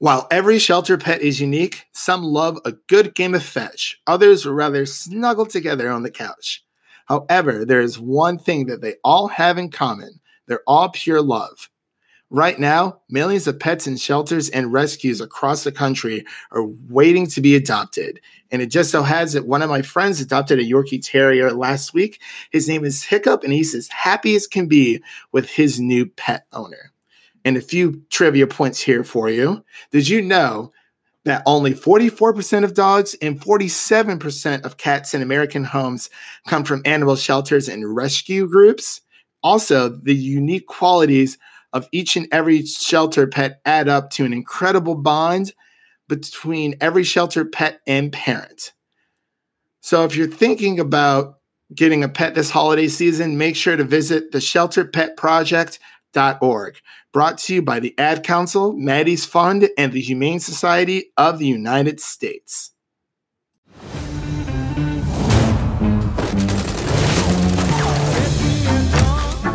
While every shelter pet is unique, some love a good game of fetch. Others would rather snuggle together on the couch. However, there is one thing that they all have in common. They're all pure love. Right now, millions of pets in shelters and rescues across the country are waiting to be adopted. And it just so has that one of my friends adopted a Yorkie Terrier last week. His name is Hiccup, and he's as happy as can be with his new pet owner. And a few trivia points here for you. Did you know that only 44% of dogs and 47% of cats in American homes come from animal shelters and rescue groups? Also, the unique qualities of each and every shelter pet add up to an incredible bond between every shelter pet and parent. So, if you're thinking about getting a pet this holiday season, make sure to visit the shelterpetproject.org. Brought to you by the Ad Council, Maddie's Fund, and the Humane Society of the United States.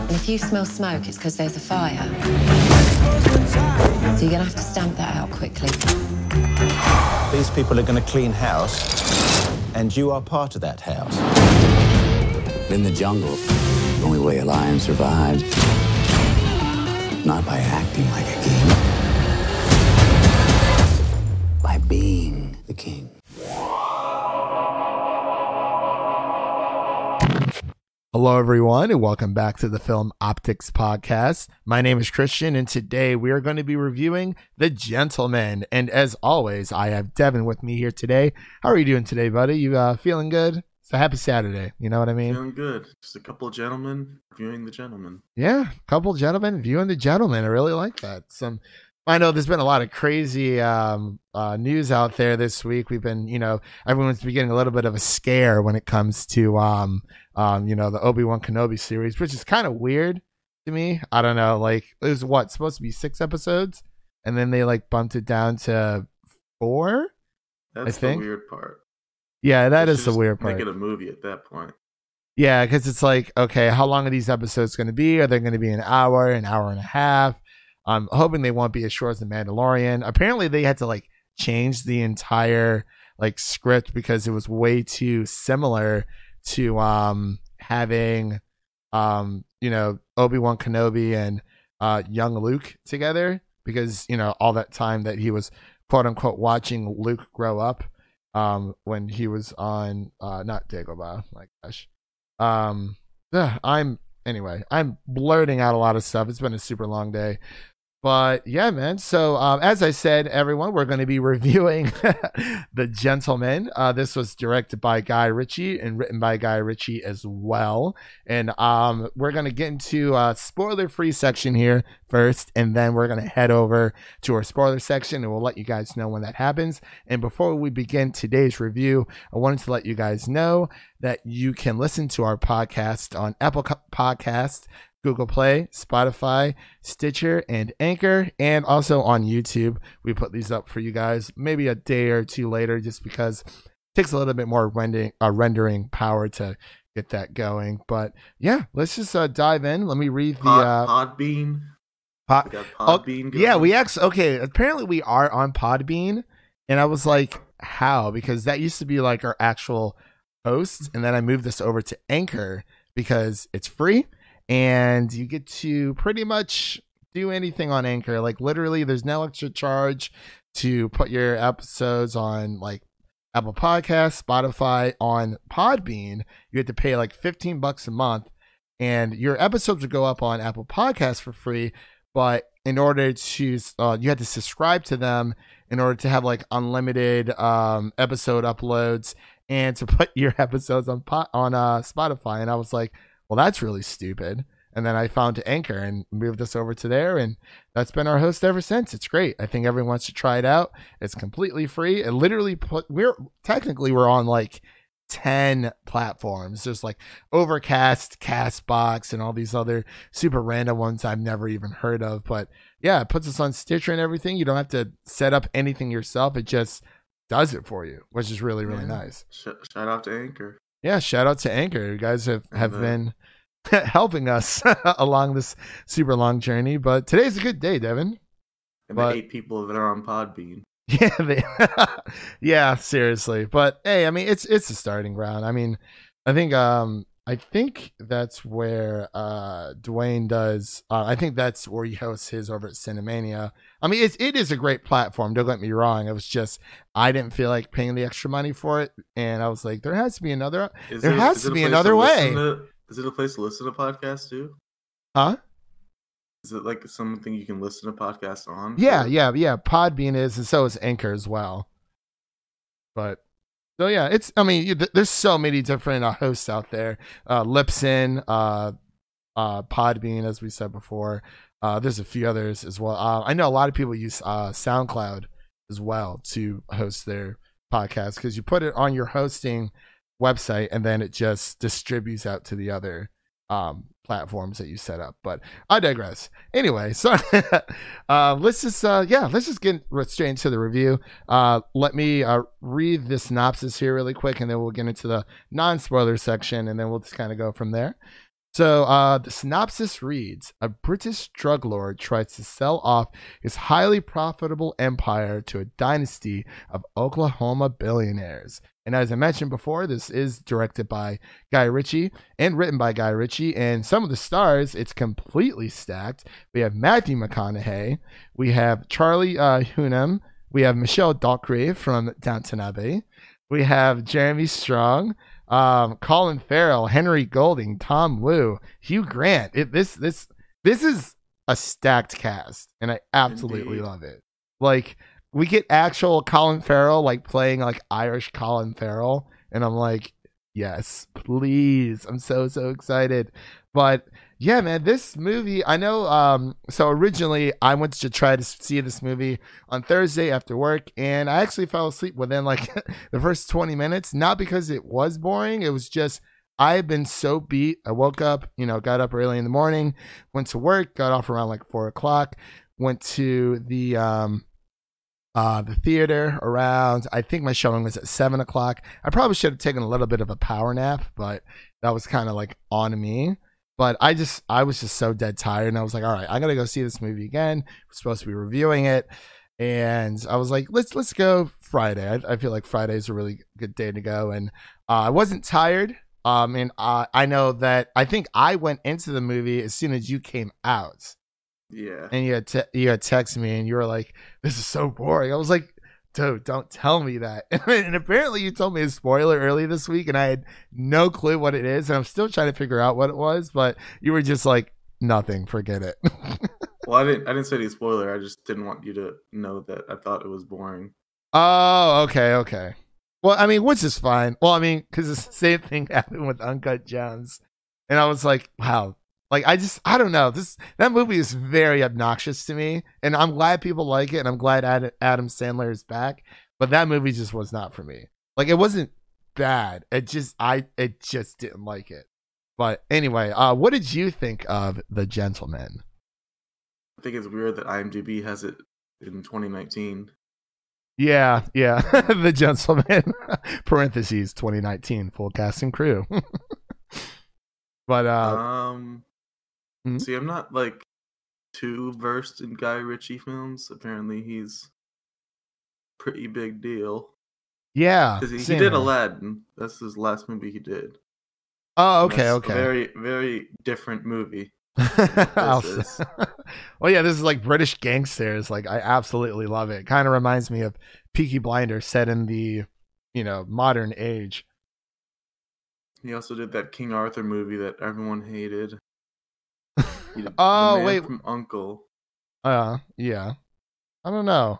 If you smell smoke, it's because there's a fire. So you're gonna have to stamp that out quickly. These people are going to clean house, and you are part of that house. In the jungle, the only way a lion survives, not by acting like a king, by being the king. Hello, everyone, and welcome back to the Film Optix Podcast. My name is Christian, and today we are going to be reviewing The Gentlemen. And as always, I have Devin with me here today. How are you doing today, buddy? You uh, feeling good? It's a happy Saturday. You know what I mean? Feeling good. Just a couple of gentlemen viewing the gentlemen. Yeah, couple gentlemen viewing The Gentlemen. I really like that. Some I know there's been a lot of crazy um, uh, news out there this week. We've been, you know, everyone's been getting a little bit of a scare when it comes to, um, um, you know, the Obi Wan Kenobi series, which is kind of weird to me. I don't know, like it was what supposed to be six episodes, and then they like bumped it down to four. That's I think. the weird part. Yeah, that is They is should the weird part. Make it a movie at that point. Yeah, because it's like, okay, how long are these episodes going to be? Are they going to be an hour, an hour and a half? I'm hoping they won't be as short as the Mandalorian. Apparently, they had to like change the entire like script because it was way too similar to um having um you know Obi Wan Kenobi and uh young Luke together because you know all that time that he was quote unquote watching Luke grow up um when he was on uh not Dagobah my gosh. Um ugh, I'm anyway i'm blurting out a lot of stuff. It's been a super long day but yeah man. So um, as i said everyone we're going to be reviewing the gentlemen. Uh, this was directed by guy ritchie and written by guy ritchie as well. And um, we're going to get into a spoiler free section here first and then we're going to head over to our spoiler section and we'll let you guys know when that happens. And before we begin today's review i wanted to let you guys know that you can listen to our podcast on Apple Podcast, Google Play, Spotify, Stitcher, and Anchor, and also on YouTube. We put these up for you guys maybe a day or two later, just because it takes a little bit more rendering, uh, rendering power to get that going. But yeah, let's just uh, dive in. Let me read the Pod, uh, Podbean. pod- Oh, Podbean. yeah, we actually okay. Apparently, we are on Podbean, and I was like, "How?" Because that used to be like our actual host, and then I moved this over to Anchor because it's free, and you get to pretty much do anything on Anchor. Like literally, there's no extra charge to put your episodes on like Apple Podcasts, Spotify, on Podbean. You have to pay like 15 bucks a month, and your episodes would go up on Apple Podcasts for free but in order to uh, you had to subscribe to them in order to have like unlimited um episode uploads and to put your episodes on po- on uh spotify and i was like well that's really stupid and then i found anchor and moved us over to there and that's been our host ever since it's great i think everyone should try it out it's completely free it literally put we're technically we're on like 10 platforms there's like overcast castbox and all these other super random ones I've never even heard of. But yeah, it puts us on Stitcher and everything. You don't have to set up anything yourself. It just does it for you, which is really, really Yeah. nice. Sh- shout out to Anchor. Yeah, shout out to Anchor. You guys have, have Mhm. been helping us along this super long journey. But today's a good day, Devin. And But- the eight people that are on Podbean. Yeah, they, yeah, seriously. But hey, I mean, it's it's a starting ground. I mean, I think um I think that's where uh Dwayne does. Uh, I think that's where he hosts his over at Cinemania. I mean, it's it is a great platform. Don't get me wrong. It was just I didn't feel like paying the extra money for it, and I was like, there has to be another, Is There it- has to be another listen way. to- is it a place to listen to podcasts too? huh? Is it like something you can listen to podcasts on? Yeah, Or- yeah, yeah. Podbean is, and so is Anchor as well. But so yeah, it's. I mean, th- there's so many different uh, hosts out there. Uh, Libsyn, uh, uh, Podbean, as we said before. Uh, there's a few others as well. Uh, I know a lot of people use uh, SoundCloud as well to host their podcast because you put it on your hosting website and then it just distributes out to the other um, platforms that you set up. But I digress. Anyway, so uh, let's just uh, yeah, let's just get straight into the review. Uh, let me uh, read the synopsis here really quick, and then we'll get into the non-spoiler section, and then we'll just kind of go from there. So uh, the synopsis reads: A British drug lord tries to sell off his highly profitable empire to a dynasty of Oklahoma billionaires. And as I mentioned before, this is directed by Guy Ritchie and written by Guy Ritchie. And some of the stars, it's completely stacked. We have Matthew McConaughey, we have Charlie uh, Hunnam, we have Michelle Dockery from Downton Abbey, we have Jeremy Strong, um, Colin Farrell, Henry Golding, Tom Wu, Hugh Grant. It, this this this is a stacked cast, and I absolutely Indeed. love it. Like we get actual Colin Farrell like playing like Irish Colin Farrell, and I'm like, yes, please. I'm so so excited. But yeah, man, this movie, I know um so originally I went to try to see this movie on Thursday after work and I actually fell asleep within like the first 20 minutes, not because it was boring, it was just I had been so beat. I woke up, you know, got up early in the morning, went to work, got off around like four o'clock, went to the um uh the theater around I think my showing was at seven o'clock. I probably should have taken a little bit of a power nap, but that was kind of like on me. But I just I was just so dead tired and I was like, all right, I gotta go see this movie again. We're supposed to be reviewing it. And I was like, let's let's go Friday. I, I feel like Friday is a really good day to go. And uh, I wasn't tired. Um, and uh, I know that I think I went into the movie as soon as you came out, Yeah. and you had te- you had texted me, and you were like, "This is so boring." I was like, "Dude, don't tell me that." and apparently, you told me a spoiler early this week, and I had no clue what it is, and I'm still trying to figure out what it was. But you were just like, "Nothing, forget it." Well, I didn't. I didn't say any spoiler. I just didn't want you to know that I thought it was boring. Oh, okay, okay. Well, I mean, which is fine. Well, I mean, because the same thing happened with Uncut Gems, and I was like, wow, like I just, I don't know. This that movie is very obnoxious to me, and I'm glad people like it, and I'm glad Ad- Adam Sandler is back. But that movie just was not for me. Like it wasn't bad. It just, I, it just didn't like it. But anyway, uh, what did you think of The Gentlemen? I think it's weird that IMDb has it in 2019. Yeah, yeah. the Gentlemen, parentheses, 2019, full cast and crew. but, uh, um, mhm. see, I'm not like too versed in Guy Ritchie films. Apparently, he's pretty big deal yeah. because he, he did. Aladdin. That's his last movie he did. Oh, okay, a okay. very, very different movie. I'll this s- well, yeah, this is like British gangsters. Like, I absolutely love it. Kind of reminds me of Peaky Blinders set in the, you know, modern age. He also did that King Arthur movie that everyone hated. Oh, wait. from Uncle. Uh, yeah. I don't know.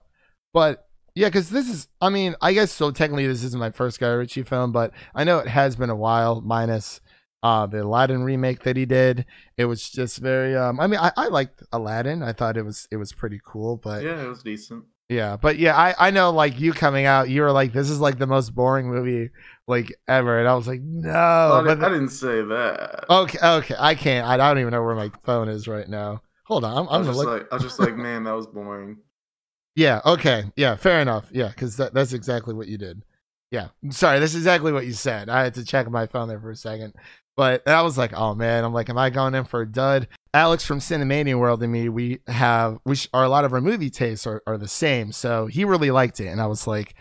But yeah, because this is, I mean, I guess so technically this isn't my first Guy Ritchie film, but I know it has been a while, minus uh, the Aladdin remake that he did. It was just very, um, I mean, I, I liked Aladdin. I thought it was, it was pretty cool, but Yeah, it was decent. But yeah, I, I know like you coming out, you were like, this is like the most boring movie like ever. And I was like, no, I, but didn't, I didn't say that. okay, okay. I can't, I don't even know where my phone is right now. Hold on. I'm, I'm just look. like, I was just like, man, that was boring. Yeah. Okay. Yeah. Fair enough. Yeah, because that, that's exactly what you did. Yeah. Sorry, that's exactly what you said. I had to check my phone there for a second, but I was like, oh man, I'm like, am I going in for a dud? Alex from Cinemania World and me, we have we sh- are a lot of our movie tastes are, are the same. So he really liked it, and I was like,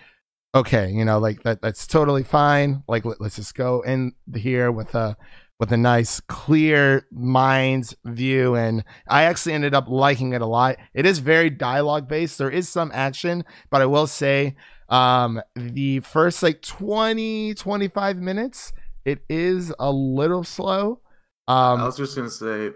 okay, you know, like that that's totally fine. Like let, us just go in here with a with a nice clear mind view. And i actually ended up liking it a lot. It is very dialogue based. There is some action but i will say um the first like 20 25 minutes it is a little slow. Um I was just gonna say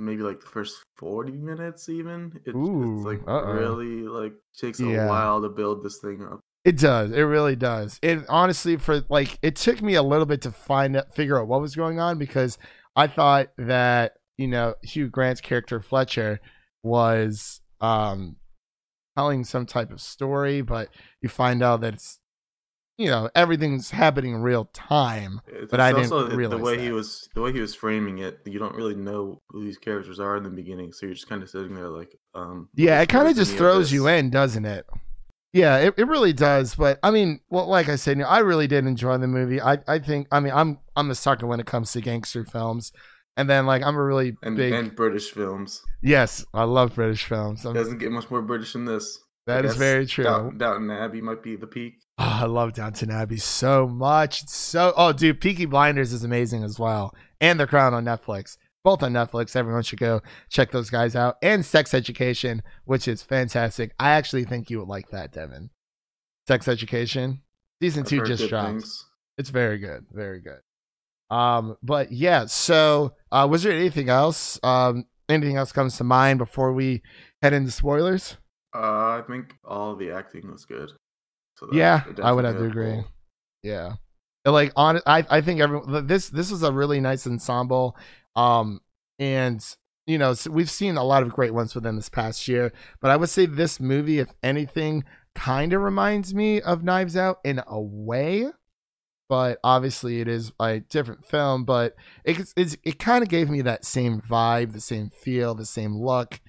maybe like the first forty minutes even. It, Ooh, it's like uh-oh. really like takes a Yeah. while to build this thing up. It does. It really does. It honestly for like it took me a little bit to find out figure out what was going on because I thought that, you know, Hugh Grant's character Fletcher was um telling some type of story, but you find out that it's you know, everything's happening in real time. It's But I didn't the- the realize way he was the way he was framing it. You don't really know who these characters are in the beginning, so you're just kind of sitting there like, um. Yeah, it kind of just throws you in, doesn't it? Yeah, it, it really does. But I mean, well, like I said, you know, I really did enjoy the movie. I, I think, I mean, I'm I'm a sucker when it comes to gangster films, and then like I'm a really and big. and British films. yes, I love British films. I'm- Doesn't get much more British than this. That is very true. Down- Downton Abbey might be the peak. Oh, I love Downton Abbey so much. It's so oh, dude, Peaky Blinders is amazing as well, and The Crown on Netflix. Both on Netflix. Everyone should go check those guys out. And Sex Education, which is fantastic. I actually think you would like that, Devin. Sex Education season I've two just dropped. things. It's very good, very good. Um, but yeah. So, uh, was there anything else? Um, anything else comes to mind before we head into spoilers? Uh, I think all the acting was good. So Yeah, I would have to agree. pull. Yeah. Like on I I think everyone this this is a really nice ensemble. Um and you know, we've seen a lot of great ones within this past year, but I would say this movie if anything kind of reminds me of Knives Out in a way. But obviously it is a different film, but it it's, it kind of gave me that same vibe, the same feel, the same look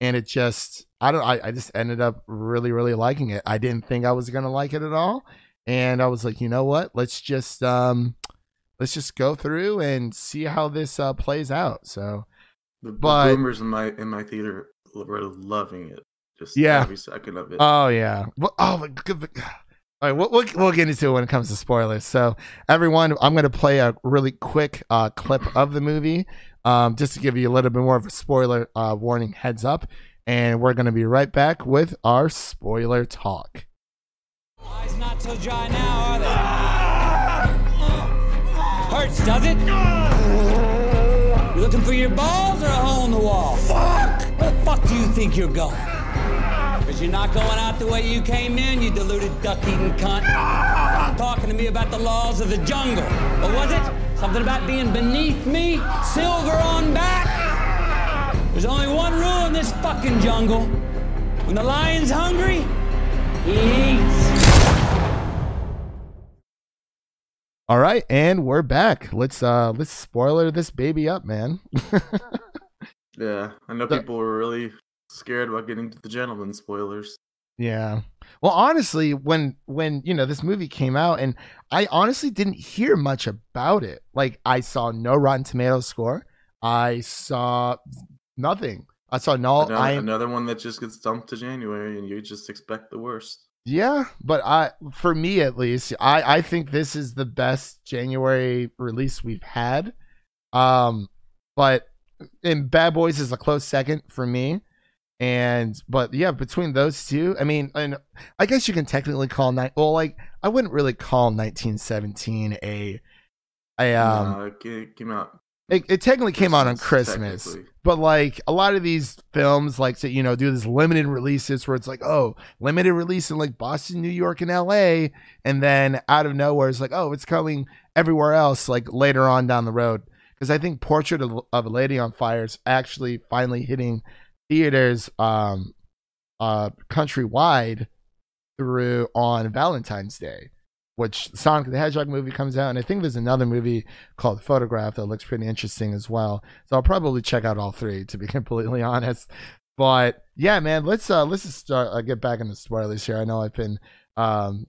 and it just I don't I, I just ended up really really liking it. I didn't think I was gonna like it at all, and I was like, you know what? Let's just um let's just go through and see how this uh, plays out. So The, the But- boomers in my in my theater were loving it. Just Yeah. every second of it. oh yeah, well, oh my good. All right, we'll, we'll, we'll get into it when it comes to spoilers. So, everyone, I'm going to play a really quick uh, clip of the movie um, just to give you a little bit more of a spoiler uh, warning heads up. And we're going to be right back with our spoiler talk. Eyes not so dry now, are they? Uh, uh, Hurts, does it? You looking for your balls or a hole in the wall? Fuck! Where the fuck do you think you're going? Cause you're not going out the way you came in, you deluded duck-eating cunt. Ah! Talking to me about the laws of the jungle. What was it? Something about being beneath me? Silver on back? There's only one rule in this fucking jungle. When the lion's hungry, he eats. All right, and we're back. Let's uh let's spoiler this baby up, man. yeah, I know people were really scared about getting to the gentlemen spoilers. Yeah. Well, honestly, when when you know this movie came out, and I honestly didn't hear much about it. Like I saw no Rotten Tomatoes score. I saw nothing. I saw no. another, I another one that just gets dumped to January, and you just expect the worst. yeah, but I for me at least, I I think this is the best January release we've had. Um, but and Bad Boys is a close second for me. And but yeah, between those two, I mean, and I guess you can technically call night. Well, like I wouldn't really call 1917 a a um. no, it came out. It, it technically came out on Christmas, but like a lot of these films, like to you know do this limited releases where it's like, oh, limited release in like Boston, New York, and L.A., and then out of nowhere it's like, oh, it's coming everywhere else like later on down the road. Because I think Portrait of, of a Lady on Fire is actually finally hitting theaters um uh countrywide through on Valentine's Day, which Sonic the Hedgehog movie comes out, and I think there's another movie called Photograph that looks pretty interesting as well. So I'll probably check out all three to be completely honest. But yeah, man, let's uh let's just start uh, get back into spoilers here. I know I've been um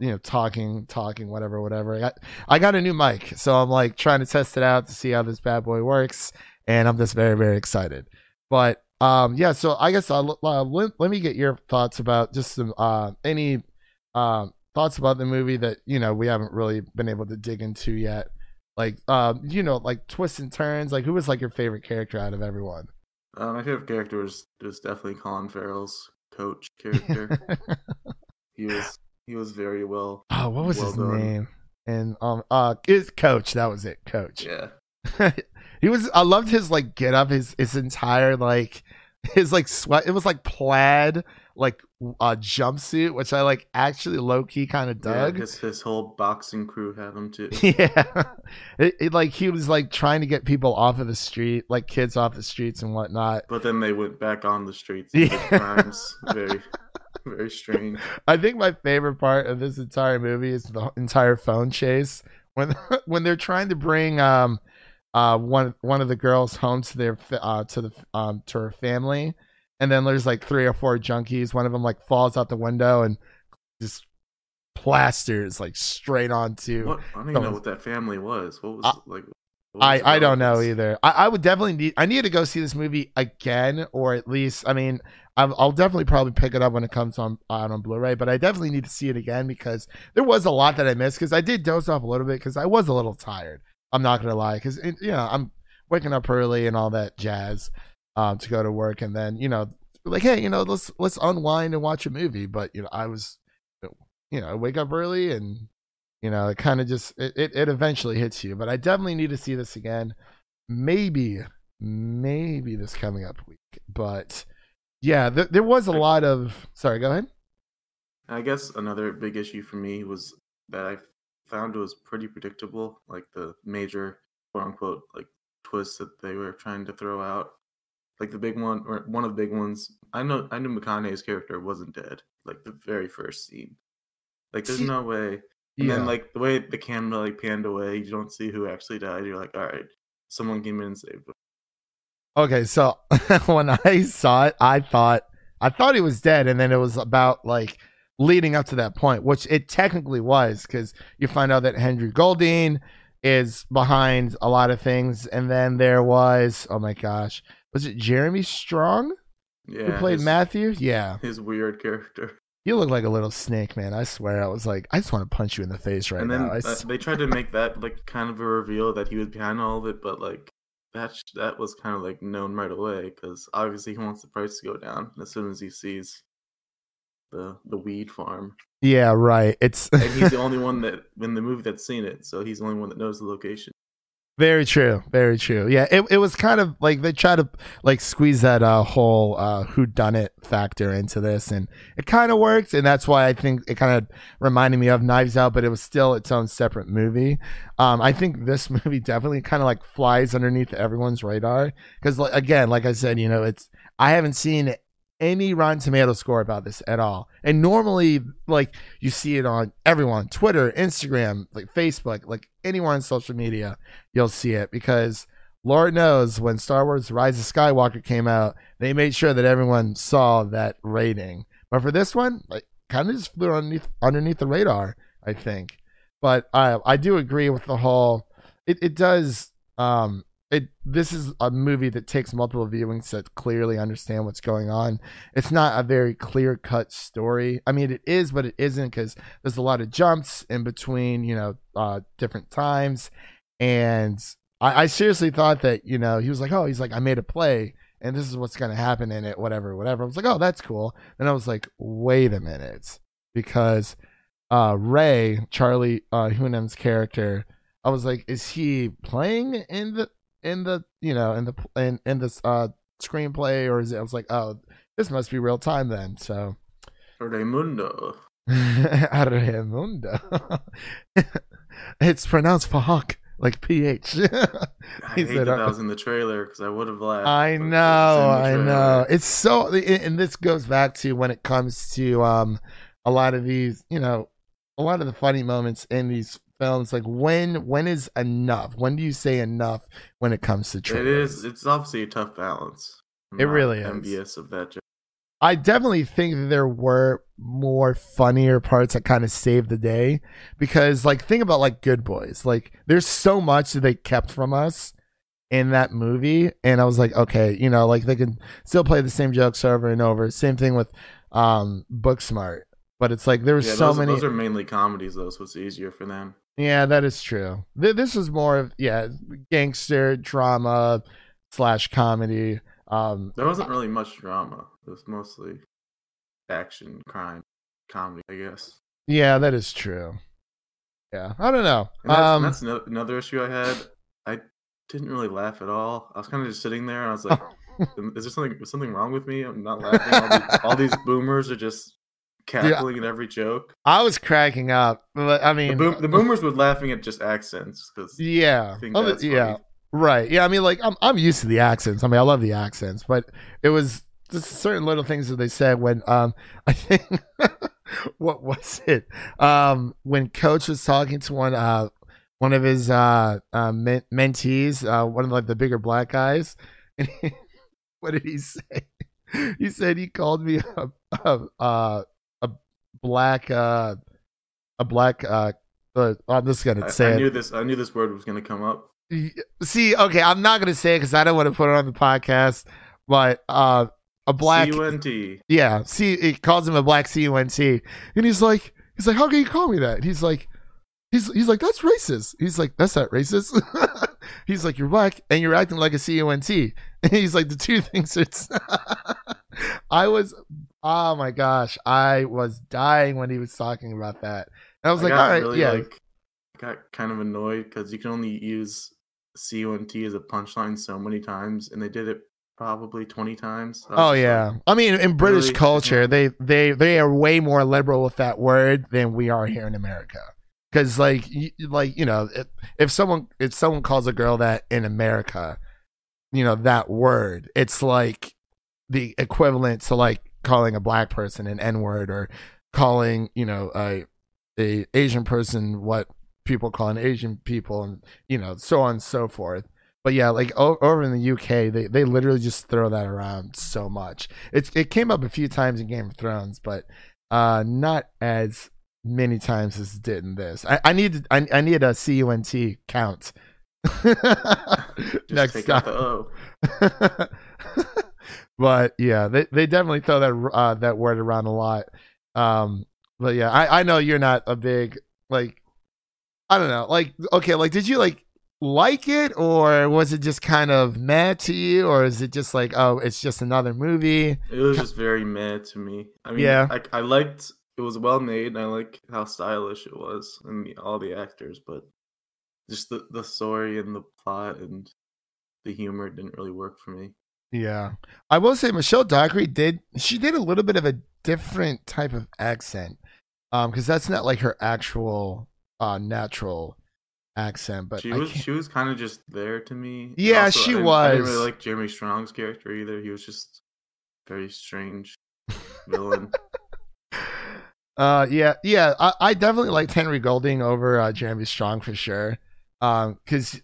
you know talking talking whatever whatever. I got I got a new mic, so I'm like trying to test it out to see how this bad boy works. and I'm just very very excited. But um, yeah, so I guess I'll, uh, let, let me get your thoughts about just some uh, any um, thoughts about the movie that you know we haven't really been able to dig into yet. Like um, you know, like twists and turns. Like who was like your favorite character out of everyone? Uh, my favorite character was, was definitely Colin Farrell's coach character. he was he was very well. Oh, what was well his done. name? And um, uh, it's Coach. That was it, Coach. Yeah, he was. I loved his like get up. His his entire like his like sweat. It was like plaid like uh jumpsuit, which I like actually low key kind of yeah. dug. His his whole boxing crew had him too. Yeah, it, it, like he was like trying to get people off of the street, like kids off the streets and whatnot. But then they went back on the streets. Yeah. crimes. Very very strange. I think my favorite part of this entire movie is the entire phone chase when when they're trying to bring um uh one one of the girls home to their uh to the um to her family, and then there's like three or four junkies. One of them like falls out the window and just plasters like straight onto. What I don't even know what that family was. What was Uh, like? what was I, I don't know either. I, I would definitely need I need to go see this movie again, or at least I mean I'll, I'll definitely probably pick it up when it comes on out on Blu-ray. But I definitely need to see it again because there was a lot that I missed because I did doze off a little bit because I was a little tired. I'm not gonna lie because you know I'm waking up early and all that jazz um, to go to work, and then you know like hey you know let's let's unwind and watch a movie. But you know I was you know I wake up early and you know it kind of just it, it, it eventually hits you but i definitely need to see this again maybe maybe this coming up week but yeah th- there was a lot of sorry go ahead I guess another big issue for me was that I found it was pretty predictable, like the major quote unquote like twists that they were trying to throw out. Like the big one or one of the big ones. I know I knew McConaughey's character wasn't dead, like the very first scene. Like there's no way. And then like the way the camera like panned away, you don't see who actually died. You're like, all right, someone came in and saved him. okay so when i saw it i thought i thought he was dead and then it was about like leading up to that point which it technically was because you find out that henry golding is behind a lot of things and then there was oh my gosh was it jeremy strong Yeah, who played his, Matthew? Yeah. His weird character. You look like a little snake, man. I swear. I was like, I just want to punch you in the face right and then now. Uh, they tried to make that like kind of a reveal that he was behind all of it, but like that sh- that was kind of like known right away because obviously he wants the price to go down as soon as he sees the the weed farm, yeah, right. It's and he's the only one that in the movie that's seen it, so he's the only one that knows the location. Very true. Very true. Yeah, it, it was kind of like they try to like squeeze that uh, whole uh, who done it factor into this, and it kind of worked, and that's why I think it kind of reminded me of Knives Out, but it was still its own separate movie. Um, I think this movie definitely kind of like flies underneath everyone's radar because, like, again, like I said, you know, it's I haven't seen any Rotten Tomato score about this at all. And normally, like you see it on everyone, Twitter, Instagram, like Facebook, like anywhere on social media, you'll see it because Lord knows when Star Wars Rise of Skywalker came out, they made sure that everyone saw that rating. But for this one, like kind of just flew underneath underneath the radar, I think. But I I do agree with the whole it, it does um it this is a movie that takes multiple viewings to clearly understand what's going on. It's not a very clear cut story. I mean, it is, but it isn't because there's a lot of jumps in between, you know, uh, different times. And I, I seriously thought that, you know, he was like, oh, he's like, I made a play and this is what's going to happen in it, whatever, whatever. I was like, oh, that's cool. And I was like, wait a minute, because uh, Ray, Charlie uh, Hunnam's character, I was like, is he playing in the in the you know in the in in this uh screenplay or is it? I was like, oh, this must be real time then. So Raimundo. Arremundo. it's pronounced Fahawk, like PH. I hate said, that uh, that was in the trailer because I would have laughed. I but it was know, I know. It's so, and this goes back to when it comes to um a lot of these, you know, a lot of the funny moments in these films. Like when, when is enough? When do you say enough when it comes to It trailers? is. It's obviously a tough balance. I'm It really is. envious of that. job. I definitely think that there were more funnier parts that kind of saved the day because like think about like Good Boys. Like there's so much that they kept from us in that movie, and I was like, okay, you know, like they can still play the same jokes over and over. Same thing with um Booksmart, but it's like there were Yeah, so those, many. those are mainly comedies though, so it's easier for them. Yeah, that is true. Th- This is more of yeah, gangster drama slash comedy. Um, There wasn't really much drama. It was mostly action, crime, comedy, I guess. yeah, that is true. Yeah, I don't know. And that's, Um, that's no, another issue I had. I didn't really laugh at all. I was kind of just sitting there, and I was like, "Is there something is something wrong with me? I'm not laughing. All these, all these boomers are just cackling at every joke. I was cracking up. But I The, mean, boom, the boomers were laughing at just accents because yeah, think Oh, yeah, funny. right. Yeah, I mean, like I'm I'm used to the accents. I mean, I love the accents, but it was just certain little things that they said when um I think what was it um when Coach was talking to one uh one of his uh, uh men- mentees uh one of like the bigger black guys and he, what did he say he said he called me a, a, a black uh a black uh uh, I'm just gonna I, say I it. knew this. I knew this word was going to come up. See, okay, I'm not gonna say it because I don't want to put it on the podcast. But uh, a black, C-U-N-T. yeah, see, it calls him a black cunt, and he's like, he's like, how can you call me that? He's like, he's he's like, that's racist. He's like, that's not racist. he's like, you're black and you're acting like a cunt. And he's like, the two things. It's. I was, oh my gosh, I was dying when he was talking about that. And I was like, got all right, really, yeah, Like, got kind of annoyed because you can only use C-U-N-T as a punchline so many times, and they did it probably 20 times. I Oh yeah. like, I mean, in British really? culture, they they they are way more liberal with that word than we are here in America. Because like like you know, if, if someone if someone calls a girl that in America, you know that word, it's like the equivalent to like calling a black person an N word or calling you know a a Asian person what people call an Asian people and you know so on and so forth. But yeah, like o- over in the UK, they, they literally just throw that around so much. It's it came up a few times in Game of Thrones, but uh, not as many times as it did in this. I, I need I, I need a cunt count next time. out the O. but yeah, they they definitely throw that uh, that word around a lot. Um, but yeah, I I know you're not a big like I don't know like okay like did you like like it or was it just kind of meh to you or is it just like oh it's just another movie It was just very mad to me. I mean, Yeah. I, I liked it was well made, and I like how stylish it was, and the, all the actors, but just the the story and the plot and the humor didn't really work for me. Yeah i will say michelle dockery did she did a little bit of a different type of accent um because that's not like her actual uh natural accent but she I was can't- she was kind of just there to me. Yeah, she I didn't- I didn't was. really like Jeremy Strong's character either. He was just very strange villain. Uh, yeah, yeah. I, I definitely liked Henry Golding over uh, Jeremy Strong for sure. Um, because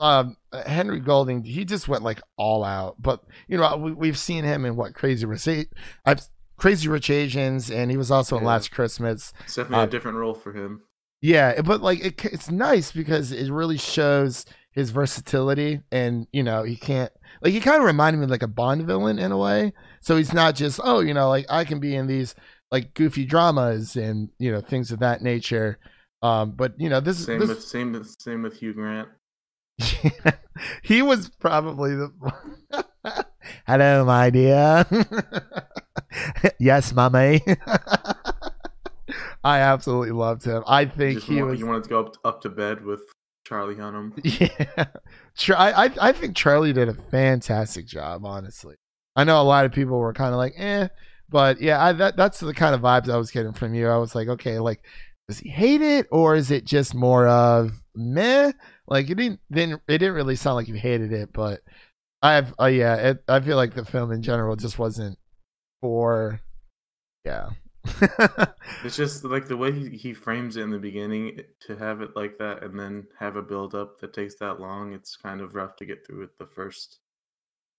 um, Henry Golding, he just went like all out. But you know, we, we've seen him in what Crazy Rich, I've Crazy Rich Asians, and he was also in Last Christmas. It's definitely Uh, a different role for him. Yeah, but like it, it's nice because it really shows his versatility, and you know he can't like he kind of reminded me of like a Bond villain in a way. So he's not just oh you know like I can be in these like goofy dramas and you know things of that nature. Um, but you know this is Same this with same with same with Hugh Grant. he was probably the hello my dear yes mommy. I absolutely loved him. I think Just he wa- was you wanted to go up, up to bed with Charlie Hunnam. Yeah, I, I I think Charlie did a fantastic job. Honestly, I know a lot of people were kind of like, eh, but yeah, I, that that's the kind of vibes I was getting from you. I was like, okay, like, does he hate it or is it just more of meh? Like it didn't didn't it didn't really sound like you hated it, but I have, uh, yeah, it, I feel like the film in general just wasn't for, yeah. It's just like the way he, he frames it in the beginning to have it like that and then have a build up that takes that long. It's kind of rough to get through it the first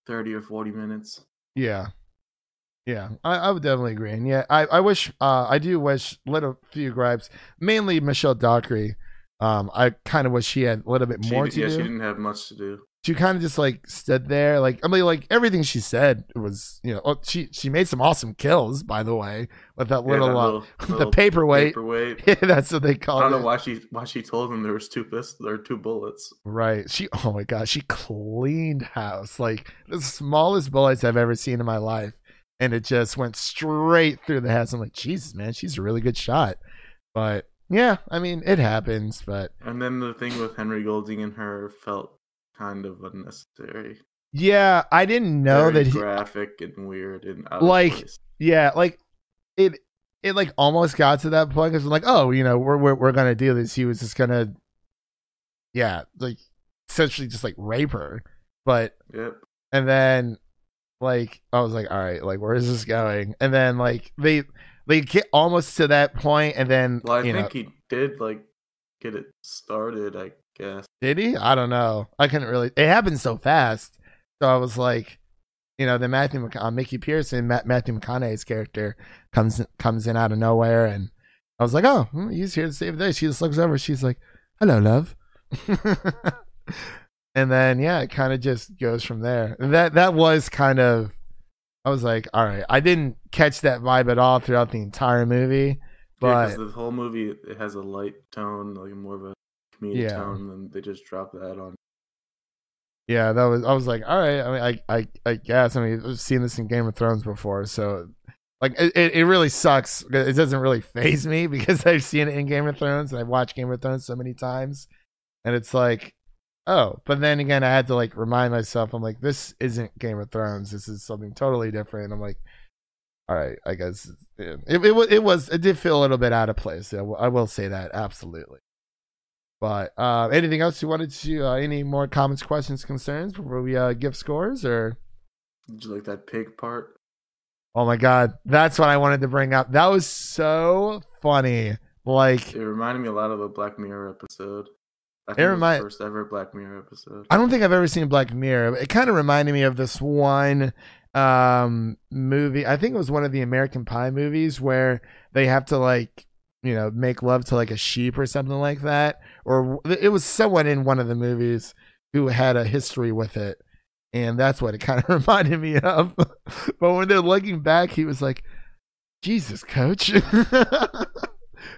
30 or 40 minutes. Yeah. Yeah, I, I would definitely agree. And yeah, I, I wish, uh, I do wish, little few gripes, mainly Michelle Dockery. Um, I kind of wish she had a little bit more d- to yeah, do. she didn't have much to do. she kind of just like stood there, like I mean, like everything she said was, you know, oh, she she made some awesome kills, by the way, with that Yeah, little, uh, little- the little paperweight. Paperweight. Yeah, that's what they call it. I don't it. know why she why she told him there was two pistols or two bullets. Right. She oh my god, she cleaned house. Like the smallest bullets I've ever seen in my life. And it just went straight through the house. I'm like, Jesus, man, she's a really good shot. But yeah, I mean, it happens, but And then the thing with Henry Golding and her felt kind of unnecessary. yeah, I didn't know Very that he graphic and weird and out Like- place. yeah, like it it like almost got to that point because I'm like, oh, you know, we're we're we're gonna do this. He was just gonna yeah, like essentially just like rape her. But Yep. and then like I was like, all right, like where is this going? And then like they they get almost to that point, and then Well, I think know, he did like get it started. I guess. did he? I don't know. I couldn't really. It happened so fast, so I was like, you know, the Matthew uh, Mickey Pearson, Matt, Matthew McConaughey's character comes comes in out of nowhere, and I was like, oh, hmm, he's here to save the day. She just looks over, she's like, hello, love. and then yeah, it kind of just goes from there. That that was kind of I was like, all right, I didn't catch that vibe at all throughout the entire movie, Yeah, the whole movie it has a light tone, like more of a comedic Yeah. tone, and they just drop that on. yeah, that was I was like, all right, I mean, I I I guess I mean I've seen this in Game of Thrones before, so like it it, it really sucks. It doesn't really phase me because I've seen it in Game of Thrones and I've watched Game of Thrones so many times, and it's like. Oh, but then again, I had to like remind myself. I'm like, this isn't Game of Thrones. This is something totally different. I'm like, all right, I guess it it, wa- it was it did feel a little bit out of place. I will- I will say that absolutely. But uh, anything else you wanted to? Uh, any more comments, questions, concerns before we uh, give scores? Or Did you like that pig part? oh my god, that's what I wanted to bring up. That was so funny. Like It reminded me a lot of a Black Mirror episode. I It remind- the first ever Black Mirror episode. I don't think I've ever seen Black Mirror. but It kind of reminded me of this one um movie. I think it was one of the American Pie movies where they have to like you know make love to like a sheep or something like that. Or it was someone in one of the movies who had a history with it, and that's what it kind of reminded me of. but when they're looking back, he was like, "Jesus, coach."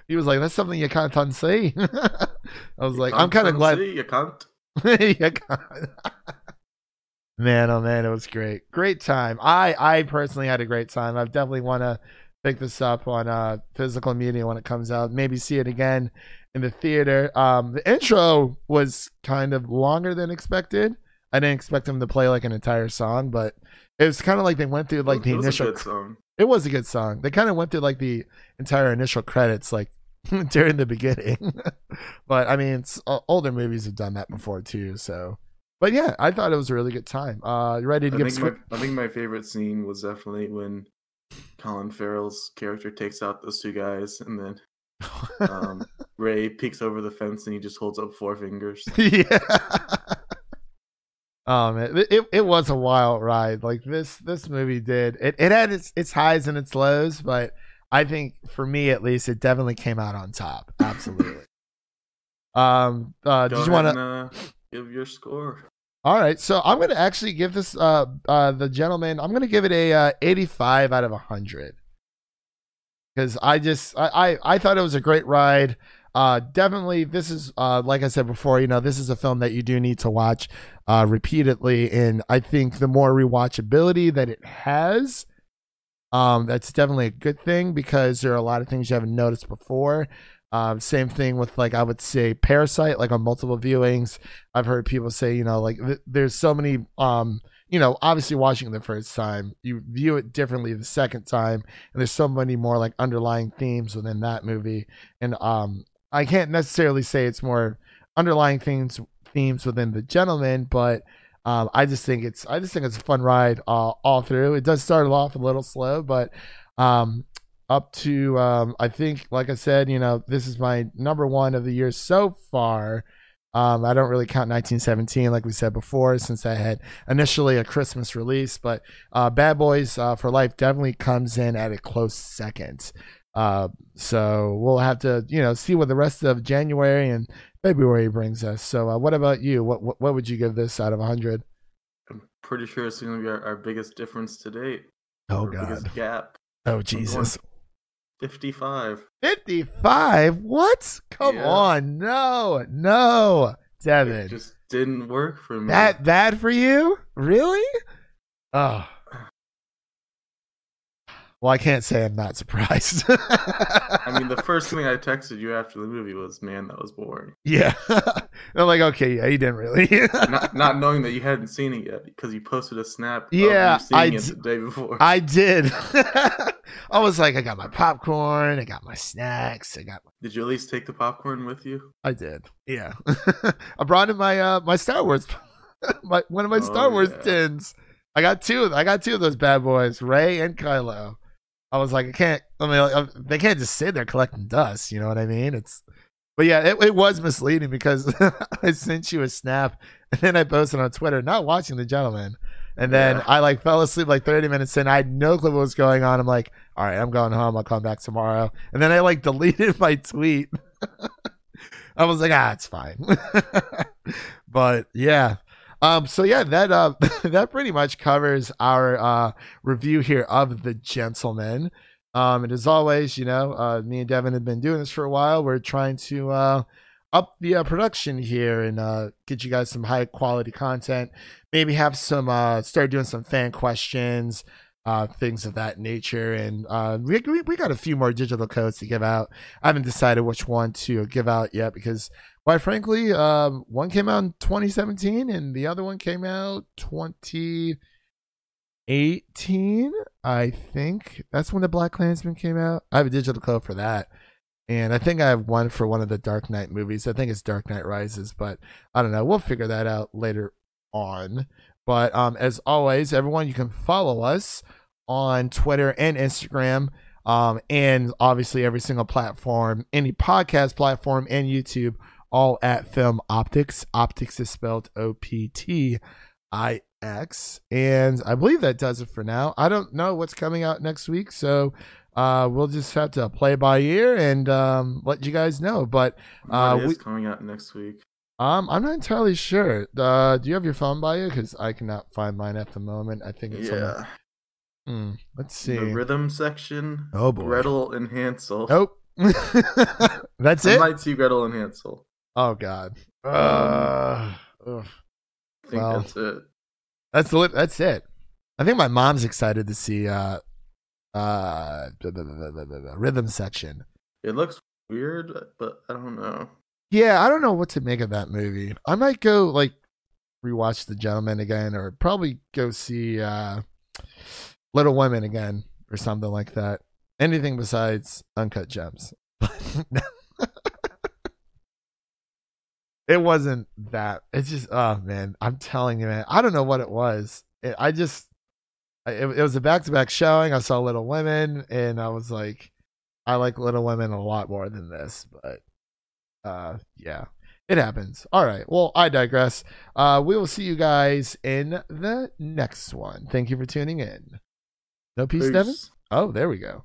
he was like, "That's something you can't unsee." I was You like, "I'm kind of glad." you can't. You can't. man, oh man, it was great. Great time. I I personally had a great time. I definitely want to pick this up on uh physical media when it comes out. Maybe see it again in the theater. Um the intro was kind of longer than expected. I didn't expect them to play like an entire song, but it was kind of like they went through like It the was initial a good song. it was a good song. They kind of went through like the entire initial credits, like during the beginning. but I mean, it's, uh, older movies have done that before too. So, but yeah, I thought it was a really good time. Uh, you ready to I give? think, my, I think my favorite scene was definitely when Colin Farrell's character takes out those two guys, and then um, Ray peeks over the fence and he just holds up four fingers. yeah. Oh man, it, it it was a wild ride. Like this this movie did. It it had its its highs and its lows, but I think for me at least, it definitely came out on top. Absolutely. um. Uh. Did you want to? uh, give your score? All right, so I'm gonna actually give this uh uh the gentlemen I'm gonna give it a uh, 85 out of 100 because I just I, I I thought it was a great ride. Uh, definitely this is uh like I said before, you know this is a film that you do need to watch uh repeatedly, and I think the more rewatchability that it has, um, that's definitely a good thing because there are a lot of things you haven't noticed before. Um, same thing with like I would say Parasite, like on multiple viewings. I've heard people say, you know, like th- there's so many, um, you know, obviously watching the first time, you view it differently the second time, and there's so many more like underlying themes within that movie. And um, I can't necessarily say it's more underlying themes themes within the gentlemen, but um, I just think it's I just think it's a fun ride all, all through. It does start off a little slow, but um, up to um, I think, like I said, you know, this is my number one of the year so far. Um, I don't really count 1917, like we said before, since I had initially a Christmas release. But uh, Bad Boys uh, for Life definitely comes in at a close second. Uh, so we'll have to, you know, see what the rest of January and February brings us. So, uh, what about you? What, what what would you give this out of hundred? I'm pretty sure it's going to be our, our biggest difference to date. Oh our biggest God! gap. Oh Jesus! 55. Fifty-five? What? Come Yeah. on! No, no, It Devin. just didn't work for me. That bad for you? Really? Oh. Well, I can't say I'm not surprised. I mean, the first thing I texted you after the movie was, "Man, that was boring." yeah. I'm like, okay, yeah, you didn't really. not, not knowing that you hadn't seen it yet because you posted a snap. Yeah, of you seeing I it the day before. I did. I was like, I got my popcorn, I got my snacks, I got. My- Did you at least take the popcorn with you? I did. Yeah. I brought in my uh my Star Wars, my one of my Star Oh, Wars yeah. tins. I got two. I got two of those bad boys, Rey and Kylo. I was like, I can't. I mean, like, they can't just sit there collecting dust. You know what I mean? It's. But yeah, it, it was misleading because I sent you a snap and then I posted on Twitter, not watching the gentlemen. And then Yeah. I like fell asleep like 30 minutes in. I had no clue what was going on. I'm like, all right, I'm going home. I'll come back tomorrow. And then I like deleted my tweet. I was like, ah, it's fine. but yeah. Um, so yeah, that uh that pretty much covers our uh review here of the gentlemen. Um, and as always, you know, uh, me and Devin have been doing this for a while. We're trying to uh, up the uh, production here and uh, get you guys some high quality content. Maybe have some uh, start doing some fan questions, uh, things of that nature. And uh, we, we got a few more digital codes to give out. I haven't decided which one to give out yet because, quite frankly, um, one came out in 2017 and the other one came out 2018, i think. That's when the BlacKkKlansman came out. I have a digital code for that. And i think i have one for one of the dark knight movies. I think it's dark knight rises but i don't know. We'll figure that out later on. But um as always everyone you can follow us on twitter and instagram um and obviously every single platform any podcast platform and youtube all at Film Optix Optix is spelled o-p-t I X. And I believe that does it for now. I don't know what's coming out next week, so uh, we'll just have to play by ear and um, let you guys know. But uh, What is we, coming out next week? um, I'm not entirely sure. Uh, do you have your phone by you? Because I cannot find mine at the moment. I think it's on Yeah, the- Hmm, let's see. the rhythm section. Oh, boy. Gretel and Hansel. Nope. That's I it. might see Gretel and Hansel. Oh God. Uh, ugh. I think Well. that's it. That's the that's it. I think my mom's excited to see uh uh the, the rhythm section. It looks weird, but I don't know. Yeah, I don't know what to make of that movie. I might go like rewatch The Gentlemen again, or probably go see uh Little Women again, or something like that. Anything besides Uncut Gems. it wasn't that. It's just, oh man, I'm telling you, man. I don't know what it was. It, I just, it, it was a back to back showing. I saw Little Women, and I was like, I like Little Women a lot more than this, but uh, yeah, it happens. All right. Well, I digress. Uh, we will see you guys in the next one. Thank you for tuning in. No peace, Devin. Peace. Oh, there we go.